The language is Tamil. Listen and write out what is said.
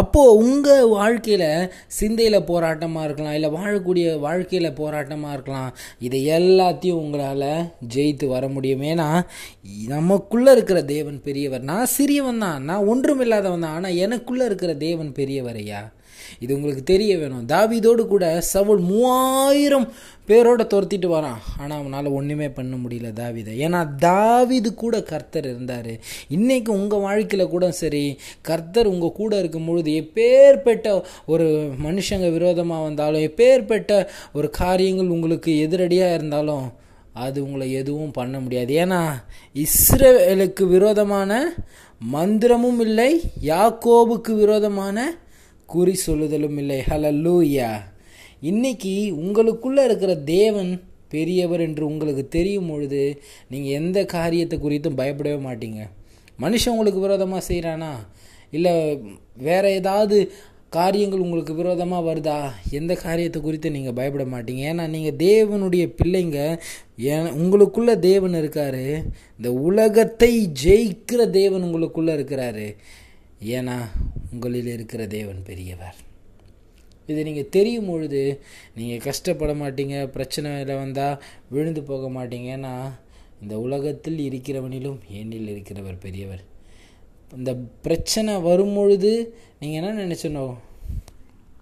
அப்போது உங்கள் வாழ்க்கையில் சிந்தையில் போராட்டமாக இருக்கலாம் இல்லை வாழக்கூடிய வாழ்க்கையில் போராட்டமாக இருக்கலாம். இதை எல்லாத்தையும் உங்களால் ஜெயித்து வர முடியும். ஏன்னா நமக்குள்ளே இருக்கிற தேவன் பெரியவர். நான் சிறியவன் தான். நான் ஒன்றும் இல்லாதவன் தான். ஆனால் எனக்குள்ளே இருக்கிற தேவன் பெரியவர் ஐயா. இது உங்களுக்கு தெரிய வேணும். தாவிதோடு கூட சவுல் மூவாயிரம் பேரோட துரத்திட்டு வரான் ஆனால் அவனால் ஒன்றுமே பண்ண முடியல தாவிதை. ஏன்னா தாவிது கூட கர்த்தர் இருந்தார். இன்றைக்கும் உங்கள் வாழ்க்கையில் கூட சரி கர்த்தர் உங்கள் கூட இருக்கும் பொழுது எப்பேற்பட்ட ஒரு மனுஷங்க விரோதமாக வந்தாலும் எப்பேற்பட்ட ஒரு காரியங்கள் உங்களுக்கு எதிரடியாக இருந்தாலும் அது உங்களை எதுவும் பண்ண முடியாது. ஏன்னா இஸ்ரேலுக்கு விரோதமான மந்திரமும் இல்லை யாக்கோபுக்கு விரோதமான குறி சொல்லுதலும் இல்லை. ஹலல்லூயா இன்னைக்கு உங்களுக்குள்ளே இருக்கிற தேவன் பெரியவர் என்று உங்களுக்கு தெரியும் பொழுது நீங்கள் எந்த காரியத்தை குறித்தும் பயப்படவே மாட்டீங்க. மனுஷன் உங்களுக்கு விரோதமாக செய்கிறானா இல்லை வேறு ஏதாவது காரியங்கள் உங்களுக்கு விரோதமாக வருதா? எந்த காரியத்தை குறித்து நீங்கள் பயப்பட மாட்டீங்க? ஏன்னா நீங்கள் தேவனுடைய பிள்ளைங்க. ஏன் உங்களுக்குள்ள தேவன் இருக்காரு. இந்த உலகத்தை ஜெயிக்கிற தேவன் உங்களுக்குள்ளே இருக்கிறாரு. ஏன்னா உங்களில் இருக்கிற தேவன் பெரியவர். இது நீங்கள் தெரியும் பொழுது நீங்கள் கஷ்டப்பட மாட்டீங்க பிரச்சனையில் வந்தால் விழுந்து போக மாட்டீங்க. ஏன்னா இந்த உலகத்தில் இருக்கிறவனிலும் என்னில் இருக்கிறவர் பெரியவர். இந்த பிரச்சனை வரும் பொழுது நீங்கள் என்ன நினச்சணும்